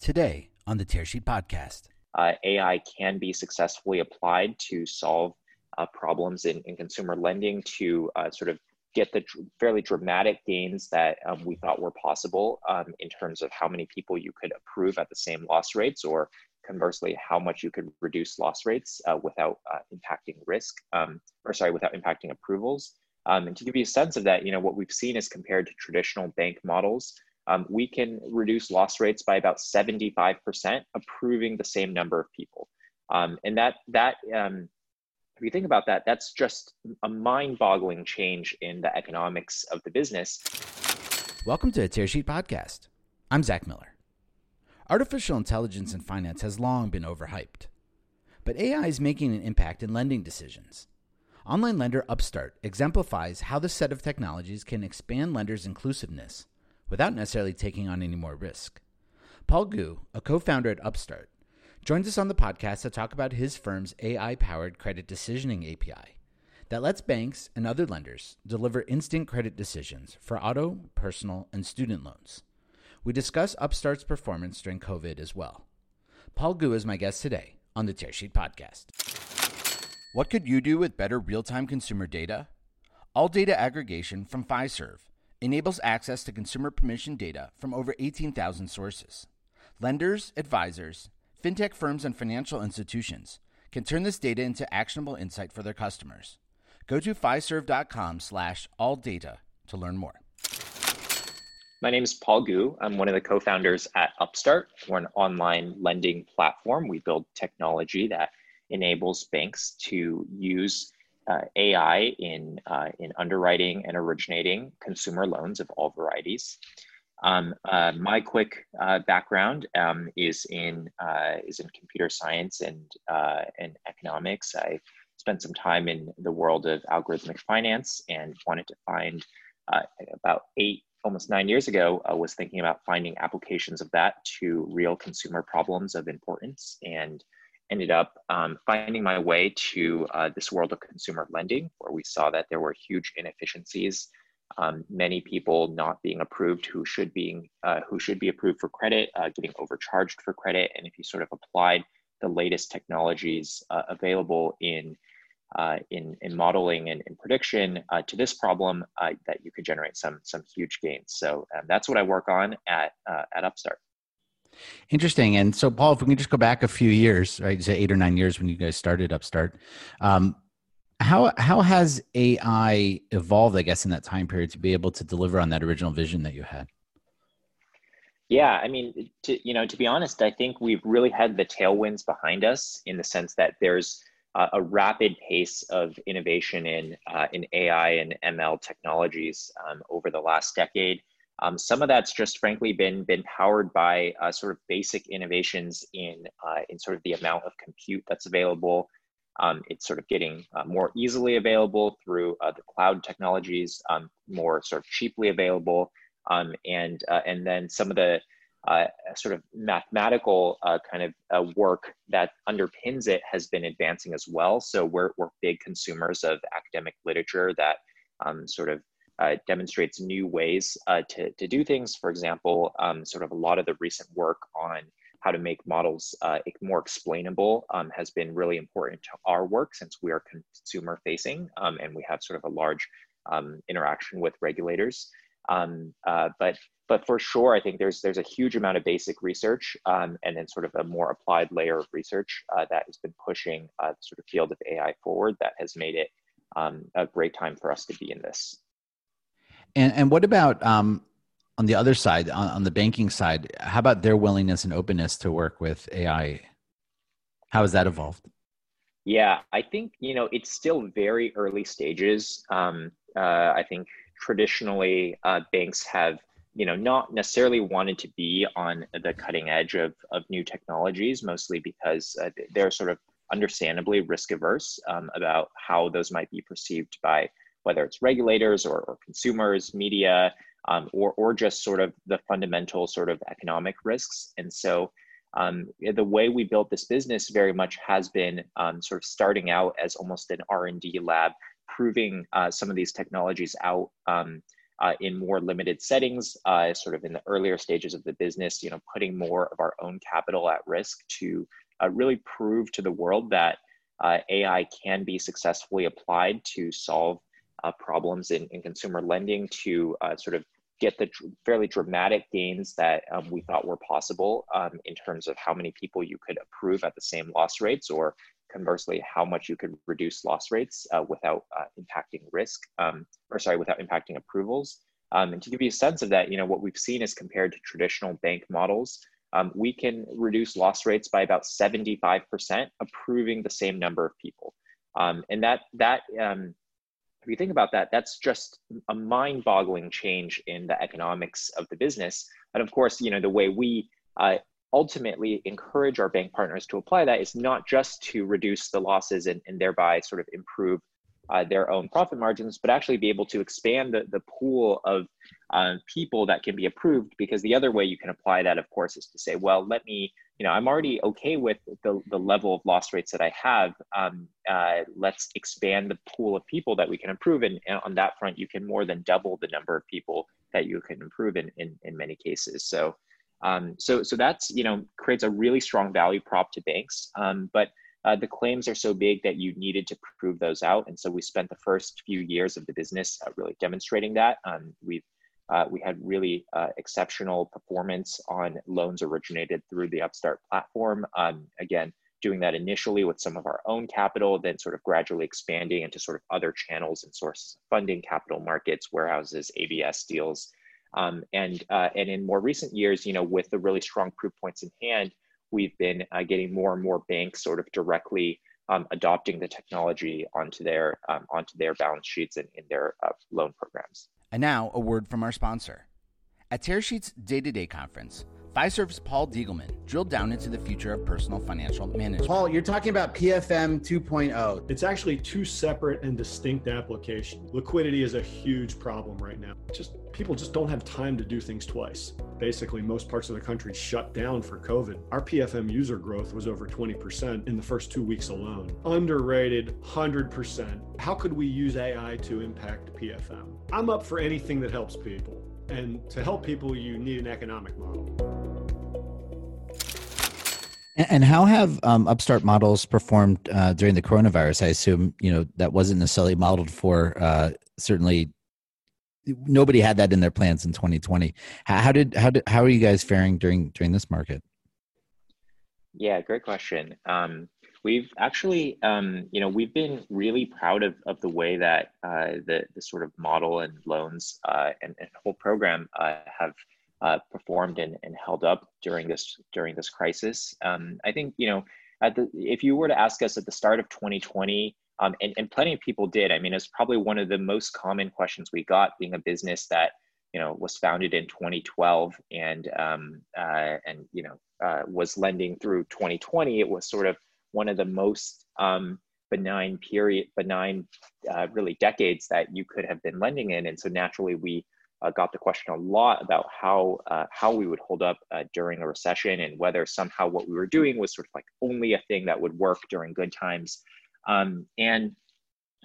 Today on the Tearsheet Podcast. Uh, AI can be successfully applied to solve uh, problems in, in, consumer lending to uh, sort of get the fairly dramatic gains that um, we thought were possible um, in terms of how many people you could approve at the same loss rates or conversely how much you could reduce loss rates uh, without uh, impacting risk um, or sorry without impacting approvals um, and to give you a sense of that you know what we've seen is compared to traditional bank models um, we can reduce loss rates by about 75% approving the same number of people um, and that that if you think about that, that's just a mind boggling change in the economics of the business. Welcome to the Tearsheet Podcast. I'm Zach Miller. Artificial intelligence in finance has long been overhyped, but AI is making an impact in lending decisions. Online lender Upstart exemplifies how this set of technologies can expand lenders' inclusiveness without necessarily taking on any more risk. Paul Gu, a co founder at Upstart, joins us on the podcast to talk about his firm's AI powered credit decisioning API that lets banks and other lenders deliver instant credit decisions for auto, personal, and student loans. We discuss Upstart's performance during COVID as well. Paul Gu is my guest today on the Tearsheet podcast. What could you do with better real time consumer data? All data aggregation from Fiserv enables access to consumer permission data from over 18,000 sources. Lenders, advisors, fintech firms and financial institutions can turn this data into actionable insight for their customers. Go to fiserv.com slash all data to learn more. My name is Paul Gu. I'm one of the co-founders at Upstart. We're an online lending platform. We build technology that enables banks to use uh, AI in, uh, in underwriting and originating consumer loans of all varieties. Um, uh, my quick uh, background um, is in uh, is in computer science and uh, and economics. I spent some time in the world of algorithmic finance and wanted to find about eight almost nine years ago I was thinking about finding applications of that to real consumer problems of importance and ended up um, finding my way to uh, this world of consumer lending where we saw that there were huge inefficiencies um, many people not being approved who should being uh, who should be approved for credit, uh, getting overcharged for credit, and if you sort of applied the latest technologies uh, available in uh, in, in modeling and in prediction uh, to this problem, that you could generate some some huge gains. So um, that's what I work on at at Upstart. Interesting. And so, Paul, if we can just go back a few years, right? Say eight or nine years when you guys started Upstart. Um, how how has AI evolved? I guess in that time period to be able to deliver on that original vision that you had. Yeah, I mean, to you know, to be honest, I think we've really had the tailwinds behind us in the sense that there's a rapid pace of innovation in uh, in AI and ML technologies um, over the last decade. Um, some of that's just frankly been been powered by uh, sort of basic innovations in uh, in sort of the amount of compute that's available, um, it's sort of getting uh, more easily available through uh, the cloud technologies, um, more sort of cheaply available, um, and uh, and then some of the uh, sort of mathematical kind of work that underpins it has been advancing as well. So we're we're big consumers of academic literature that um, sort of demonstrates new ways to to do things. For example, um, sort of a lot of the recent work on how to make models uh, more explainable um, has been really important to our work since we are consumer facing um, and we have sort of a large um, interaction with regulators. Um, uh, but but for sure, I think there's there's a huge amount of basic research um, and then sort of a more applied layer of research uh, that has been pushing uh, sort of field of AI forward that has made it a great time for us to be in this. And and what about um, on the other side, on, on the banking side, how about their willingness and openness to work with AI? How has that evolved? Yeah, I think you know it's still very early stages. Um, uh, I think traditionally uh, banks have you know not necessarily wanted to be on the cutting edge of of new technologies, mostly because uh, they're sort of understandably risk averse um, about how those might be perceived by whether it's regulators or, or consumers, media, um, or, or just sort of the fundamental sort of economic risks. And so um, the way we built this business very much has been um, sort of starting out as almost an R&D lab, proving uh, some of these technologies out um, uh, in more limited settings, uh, sort of in the earlier stages of the business, you know, putting more of our own capital at risk to uh, really prove to the world that uh, AI can be successfully applied to solve uh, problems in, in consumer lending, to uh, sort of get the fairly dramatic gains that um, we thought were possible um, in terms of how many people you could approve at the same loss rates or conversely how much you could reduce loss rates uh, without uh, impacting risk um, or sorry without impacting approvals. Um, and to give you a sense of that you know what we've seen is compared to traditional bank models um, we can reduce loss rates by about 75% approving the same number of people. Um, and that that if you think about that that's just a mind-boggling change in the economics of the business and of course you know the way we uh, ultimately encourage our bank partners to apply that is not just to reduce the losses and, and thereby sort of improve uh, their own profit margins, but actually be able to expand the, the pool of uh, people that can be approved. Because the other way you can apply that, of course, is to say, well, let me, you know, I'm already okay with the, the level of loss rates that I have. Um, uh, let's expand the pool of people that we can improve. And, and, on that front, you can more than double the number of people that you can improve in, in, in many cases. So um, so, so that's, you know, creates a really strong value prop to banks. Um, but uh, the claims are so big that you needed to prove those out. And so we spent the first few years of the business uh, really demonstrating that. Um, we've uh, we had really uh, exceptional performance on loans originated through the Upstart platform. Um, again, doing that initially with some of our own capital, then sort of gradually expanding into sort of other channels and sources of funding, capital markets, warehouses, ABS deals, um, and, uh, and in more recent years, you know, with the really strong proof points in hand, we've been uh, getting more and more banks sort of directly um, adopting the technology onto their, um, onto their balance sheets and in their uh, loan programs. And now a word from our sponsor. At Tearsheet's Day to Day conference, Fiserv's Paul Diegelman drilled down into the future of personal financial management. Paul, you're talking about PFM 2.0. It's actually two separate and distinct applications. Liquidity is a huge problem right now. Just people just don't have time to do things twice. Basically, most parts of the country shut down for COVID. Our PFM user growth was over 20% in the first two weeks alone. Underrated, 100%. How could we use AI to impact PFM? I'm up for anything that helps people. And to help people, you need an economic model. And how have um, upstart models performed uh, during the coronavirus? I assume you know that wasn't necessarily modeled for. Uh, certainly, nobody had that in their plans in 2020. How did how did how are you guys faring during during this market? Yeah, great question. Um, we've actually, um, you know, we've been really proud of, of the way that uh, the the sort of model and loans uh, and, and whole program uh, have uh, performed and, and held up during this during this crisis. Um, I think you know, at the if you were to ask us at the start of 2020, um, and, and plenty of people did. I mean, it's probably one of the most common questions we got, being a business that you know was founded in 2012 and um, uh, and you know uh, was lending through 2020. It was sort of one of the most um, benign period, benign uh, really decades that you could have been lending in, and so naturally we uh, got the question a lot about how uh, how we would hold up uh, during a recession and whether somehow what we were doing was sort of like only a thing that would work during good times. Um, and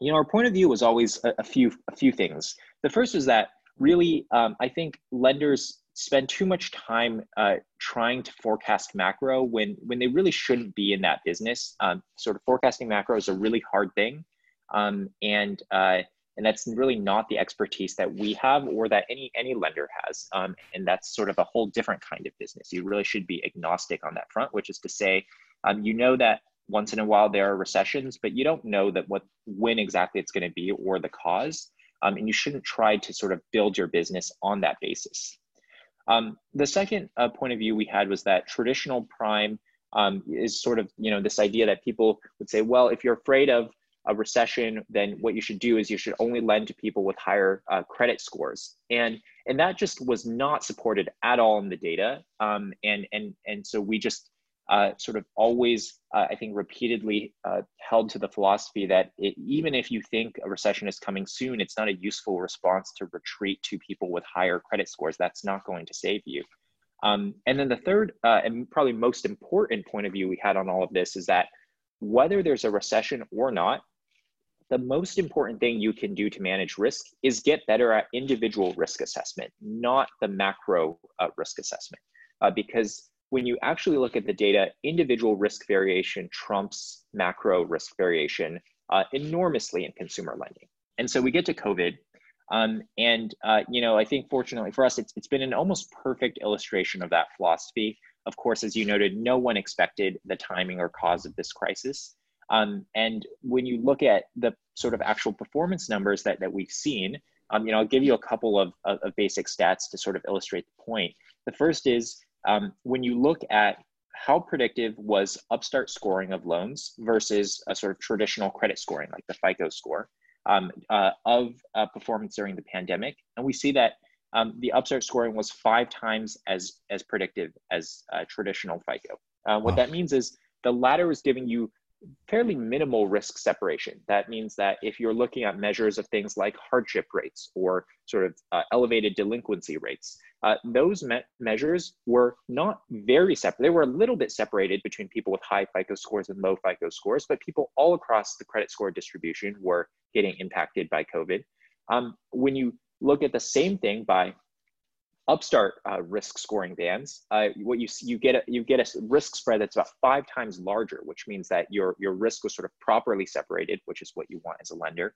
you know, our point of view was always a, a few a few things. The first is that really, um, I think lenders spend too much time uh, trying to forecast macro when when they really shouldn't be in that business. Um, sort of forecasting macro is a really hard thing, um, and uh, and that's really not the expertise that we have or that any any lender has. Um, and that's sort of a whole different kind of business. You really should be agnostic on that front which is to say um, you know that once in a while there are recessions but you don't know that what when exactly it's going to be or the cause. Um, and you shouldn't try to sort of build your business on that basis. Um, the second uh, point of view we had was that traditional prime um, is sort of you know this idea that people would say well if you're afraid of a recession, then what you should do is you should only lend to people with higher uh, credit scores. And and that just was not supported at all in the data. Um, and and and so we just uh, sort of always, uh, I think, repeatedly uh, held to the philosophy that it, even if you think a recession is coming soon, it's not a useful response to retreat to people with higher credit scores. That's not going to save you. Um, and then the third uh, and probably most important point of view we had on all of this is that whether there's a recession or not, the most important thing you can do to manage risk is get better at individual risk assessment, not the macro uh, risk assessment. Uh, because when you actually look at the data, individual risk variation trumps macro risk variation uh, enormously in consumer lending. And so we get to COVID, um, and uh, you know, I think fortunately for us, it's, it's been an almost perfect illustration of that philosophy. Of course, as you noted, no one expected the timing or cause of this crisis. Um, and when you look at the sort of actual performance numbers that, that we've seen, um, you know, I'll give you a couple of, of, of, basic stats to sort of illustrate the point. The first is um, when you look at how predictive was upstart scoring of loans versus a sort of traditional credit scoring, like the FICO score, um, uh, of uh, performance during the pandemic. And we see that um, the upstart scoring was five times as, as predictive as uh, traditional FICO. Uh, what wow. that means is the latter is giving you fairly minimal risk separation. That means that if you're looking at measures of things like hardship rates or sort of uh, elevated delinquency rates, uh, those me- measures were not very separate. They were a little bit separated between people with high FICO scores and low FICO scores, but people all across the credit score distribution were getting impacted by COVID. Um, when you look at the same thing by upstart uh, risk scoring bands, uh, what you you get a, you get a risk spread that's about five times larger, which means that your your risk was sort of properly separated, which is what you want as a lender.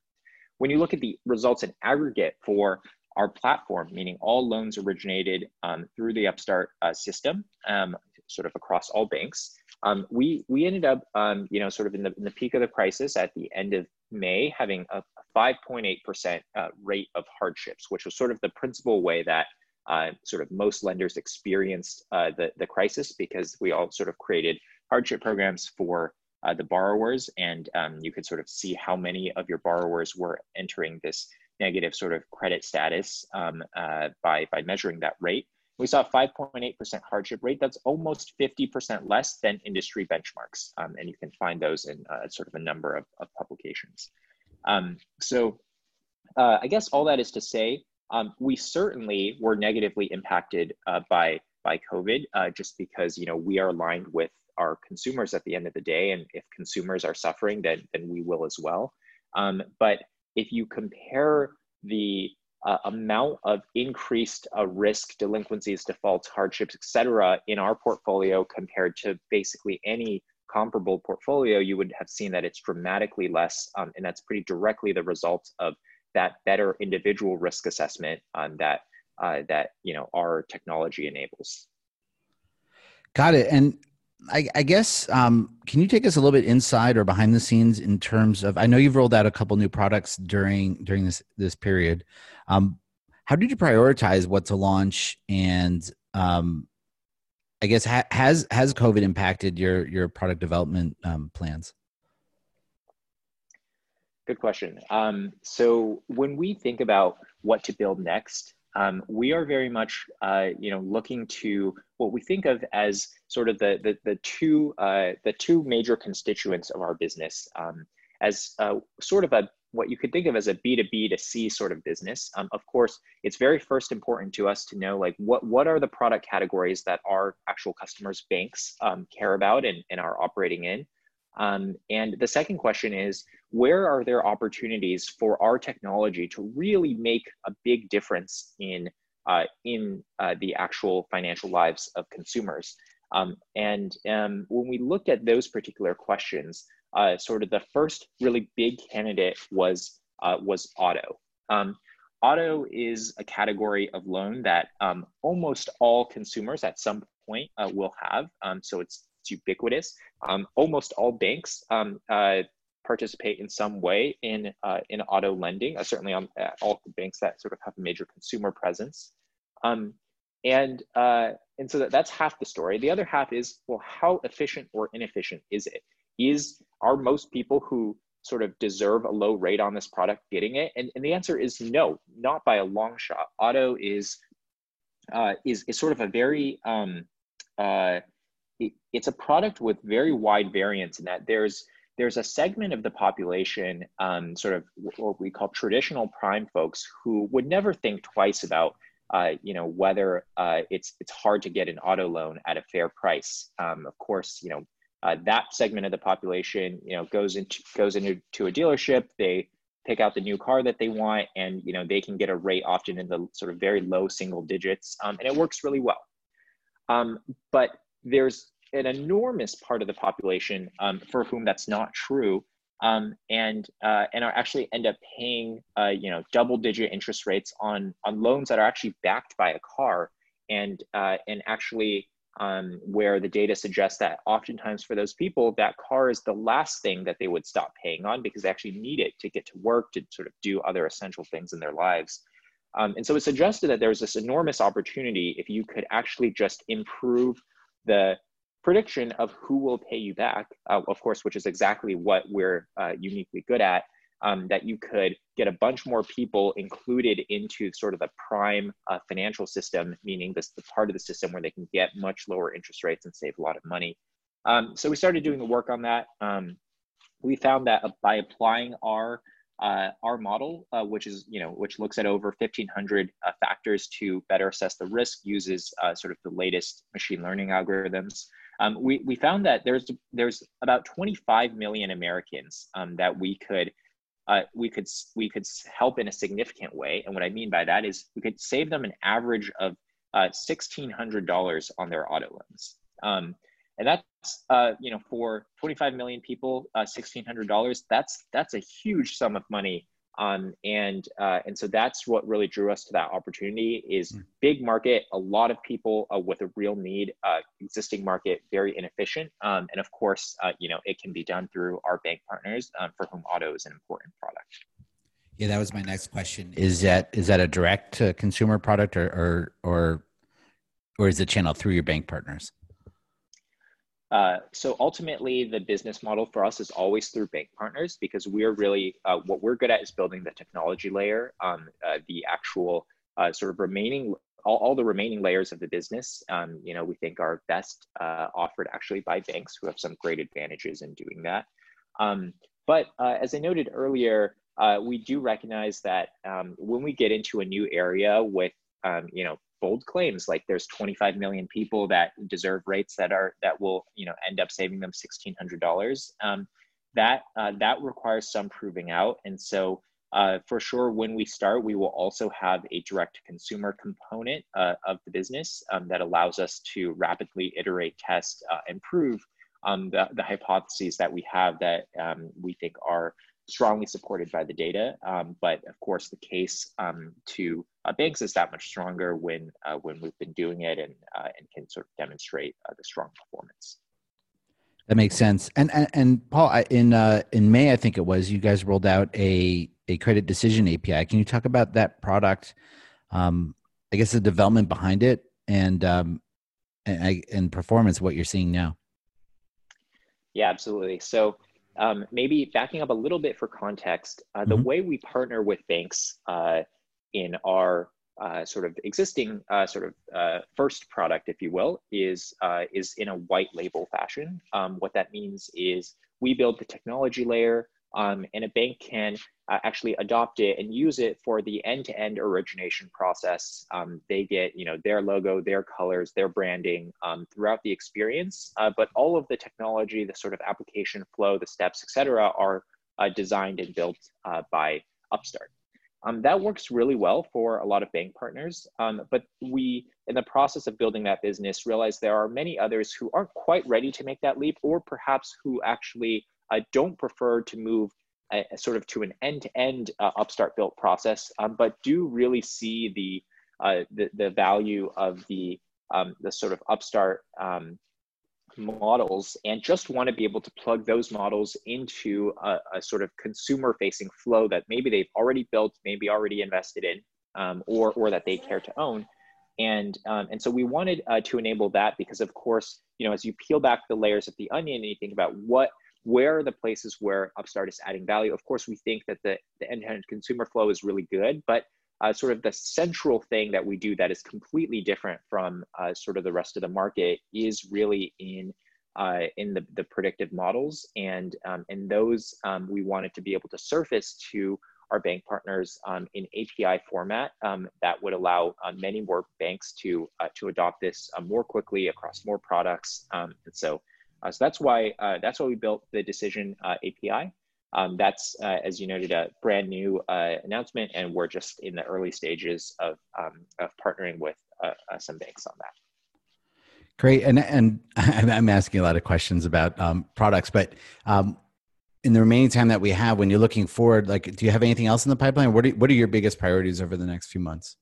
When you look at the results in aggregate for our platform, meaning all loans originated um, through the Upstart uh, system, um, sort of across all banks, um, we we ended up, um, you know, sort of in the in the peak of the crisis at the end of May, having a 5.8% uh, rate of hardships, which was sort of the principal way that uh, sort of most lenders experienced uh, the, the crisis because we all sort of created hardship programs for uh, the borrowers and um, you could sort of see how many of your borrowers were entering this negative sort of credit status um, uh, by, by measuring that rate. We saw 5.8% hardship rate. That's almost 50% less than industry benchmarks. Um, and you can find those in uh, sort of a number of, of publications. Um, so uh, I guess all that is to say, um, we certainly were negatively impacted uh, by by COVID, uh, just because you know we are aligned with our consumers at the end of the day, and if consumers are suffering, then then we will as well. Um, but if you compare the uh, amount of increased uh, risk, delinquencies, defaults, hardships, etc., in our portfolio compared to basically any comparable portfolio, you would have seen that it's dramatically less, um, and that's pretty directly the result of that better individual risk assessment um, that uh, that you know our technology enables. Got it. And I, I guess um, can you take us a little bit inside or behind the scenes in terms of? I know you've rolled out a couple new products during during this this period. Um, how did you prioritize what to launch? And um, I guess ha- has has COVID impacted your your product development um, plans? Good question. Um, so when we think about what to build next, um, we are very much, uh, you know, looking to what we think of as sort of the the, the two uh, the two major constituents of our business um, as uh, sort of a what you could think of as a B2B to C sort of business. Um, of course, it's very first important to us to know like what what are the product categories that our actual customers, banks, um, care about and, and are operating in. Um, and the second question is, where are there opportunities for our technology to really make a big difference in, uh, in uh, the actual financial lives of consumers? Um, and um, when we looked at those particular questions, uh, sort of the first really big candidate was, uh, was auto. Um, auto is a category of loan that um, almost all consumers at some point uh, will have. Um, so it's it's ubiquitous. Um, almost all banks um, uh, participate in some way in uh, in auto lending. Uh, certainly, on uh, all banks that sort of have a major consumer presence. Um, and uh, and so that, that's half the story. The other half is well, how efficient or inefficient is it? Is are most people who sort of deserve a low rate on this product getting it? And, and the answer is no, not by a long shot. Auto is uh, is is sort of a very um, uh, it, it's a product with very wide variance in that there's there's a segment of the population, um, sort of what we call traditional prime folks, who would never think twice about, uh, you know, whether uh, it's it's hard to get an auto loan at a fair price. Um, of course, you know, uh, that segment of the population, you know, goes into goes into to a dealership. They pick out the new car that they want, and you know they can get a rate often in the sort of very low single digits, um, and it works really well. Um, but there's an enormous part of the population um, for whom that's not true, um, and uh, and are actually end up paying uh, you know double digit interest rates on on loans that are actually backed by a car, and uh, and actually um, where the data suggests that oftentimes for those people, that car is the last thing that they would stop paying on because they actually need it to get to work, to sort of do other essential things in their lives. Um, and so it suggested that there's this enormous opportunity if you could actually just improve the prediction of who will pay you back, uh, of course, which is exactly what we're uh, uniquely good at, um, that you could get a bunch more people included into sort of the prime uh, financial system, meaning this the part of the system where they can get much lower interest rates and save a lot of money. Um, so we started doing the work on that. Um, we found that by applying our uh, our model, uh, which is you know which looks at over 1,500 uh, factors to better assess the risk, uses uh, sort of the latest machine learning algorithms. Um, we we found that there's there's about 25 million Americans um, that we could uh, we could we could help in a significant way. And what I mean by that is we could save them an average of uh, sixteen hundred dollars on their auto loans. Um, and that's uh, you know for 25 million people, uh, sixteen hundred dollars. That's that's a huge sum of money um, and uh, and so that's what really drew us to that opportunity is mm. big market, a lot of people uh, with a real need, uh, existing market very inefficient, um, and of course, uh, you know, it can be done through our bank partners um, for whom auto is an important product. Yeah, that was my next question. Is that is that a direct consumer product or or or or is the channel through your bank partners? Uh, so ultimately, the business model for us is always through bank partners because we're really uh, what we're good at is building the technology layer, um, uh, the actual uh, sort of remaining all, all, the remaining layers of the business. Um, you know, we think are best uh, offered actually by banks who have some great advantages in doing that. Um, but as I noted earlier, we do recognize that um, when we get into a new area with um, you know bold claims like there's 25 million people that deserve rates that are that will you know end up saving them $1600 um, that uh, that requires some proving out. And so uh, for sure when we start we will also have a direct consumer component uh, of the business um, that allows us to rapidly iterate test uh, and prove um, the, the hypotheses that we have that um, we think are strongly supported by the data. Um, but of course, the case um, to uh, banks is that much stronger when uh, when we've been doing it and uh, and can sort of demonstrate uh, the strong performance. That makes sense. And and, and Paul, in uh, in May, I think it was, you guys rolled out a a credit decision API. Can you talk about that product? Um, I guess the development behind it and um, and, and performance, what you're seeing now. Yeah, absolutely. So um, maybe backing up a little bit for context, uh, the mm-hmm. way we partner with banks uh, in our uh, sort of existing uh, sort of uh, first product, if you will, is uh, is in a white label fashion. Um, what that means is we build the technology layer, um, and a bank can uh, actually adopt it and use it for the end-to-end origination process. Um, they get you know their logo, their colors, their branding um, throughout the experience, uh, but all of the technology, the sort of application flow, the steps, etc., are uh, designed and built uh, by Upstart. Um, that works really well for a lot of bank partners, um, but we, in the process of building that business, realize there are many others who aren't quite ready to make that leap, or perhaps who actually I don't prefer to move a, uh, a sort of to an end-to-end uh, Upstart built process, um, but do really see the, uh, the, the value of the um, the sort of Upstart um, models and just want to be able to plug those models into a, a, sort of consumer facing flow that maybe they've already built, maybe already invested in, um, or, or that they care to own. And, um, and so we wanted uh, to enable that because of course, you know, as you peel back the layers of the onion and you think about what where are the places where Upstart is adding value? Of course, we think that the, the end-to-end consumer flow is really good, but uh, sort of the central thing that we do that is completely different from uh, sort of the rest of the market is really in uh, in the, the predictive models, and um, and those um, we wanted to be able to surface to our bank partners um, in API format um, that would allow uh, many more banks to uh, to adopt this uh, more quickly across more products. Um, and so so that's why uh, that's why we built the Decision uh, API. Um, that's, uh, as you noted, a brand new uh, announcement, and we're just in the early stages of, um, of partnering with some banks on that. Great, and and I'm asking a lot of questions about um, products, but um, in the remaining time that we have, when you're looking forward, like, do you have anything else in the pipeline? What are, what are your biggest priorities over the next few months?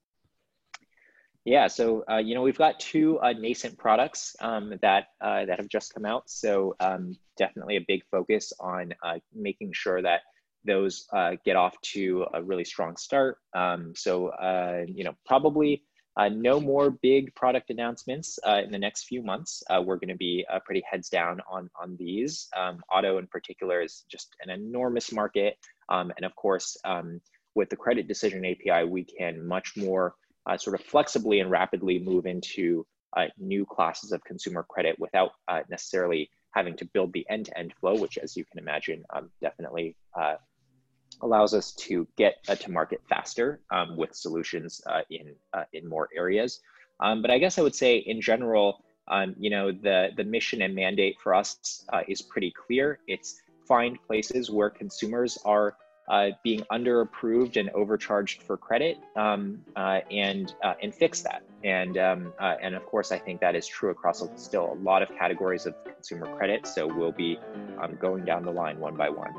Yeah, so uh, you know we've got two uh, nascent products um, that uh, that have just come out. So um, definitely a big focus on uh, making sure that those uh, get off to a really strong start. Um, so uh, you know probably no more big product announcements in the next few months. we're going to be pretty heads down on on these. Um, auto in particular is just an enormous market, um, and of course um, with the credit decision API, we can much more uh, sort of flexibly and rapidly move into uh, new classes of consumer credit without uh, necessarily having to build the end-to-end flow, which, as you can imagine, um, definitely uh, allows us to get uh, to market faster um, with solutions uh, in in more areas. Um, but I guess I would say, in general, um, you know, the the mission and mandate for us is pretty clear. It's find places where consumers are uh, being underapproved and overcharged for credit um, uh, and uh, and fix that. And um, uh, and of course, I think that is true across still a lot of categories of consumer credit. So we'll be um, going down the line one by one.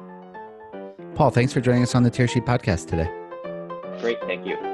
Paul, thanks for joining us on the Tearsheet podcast today. Great, thank you.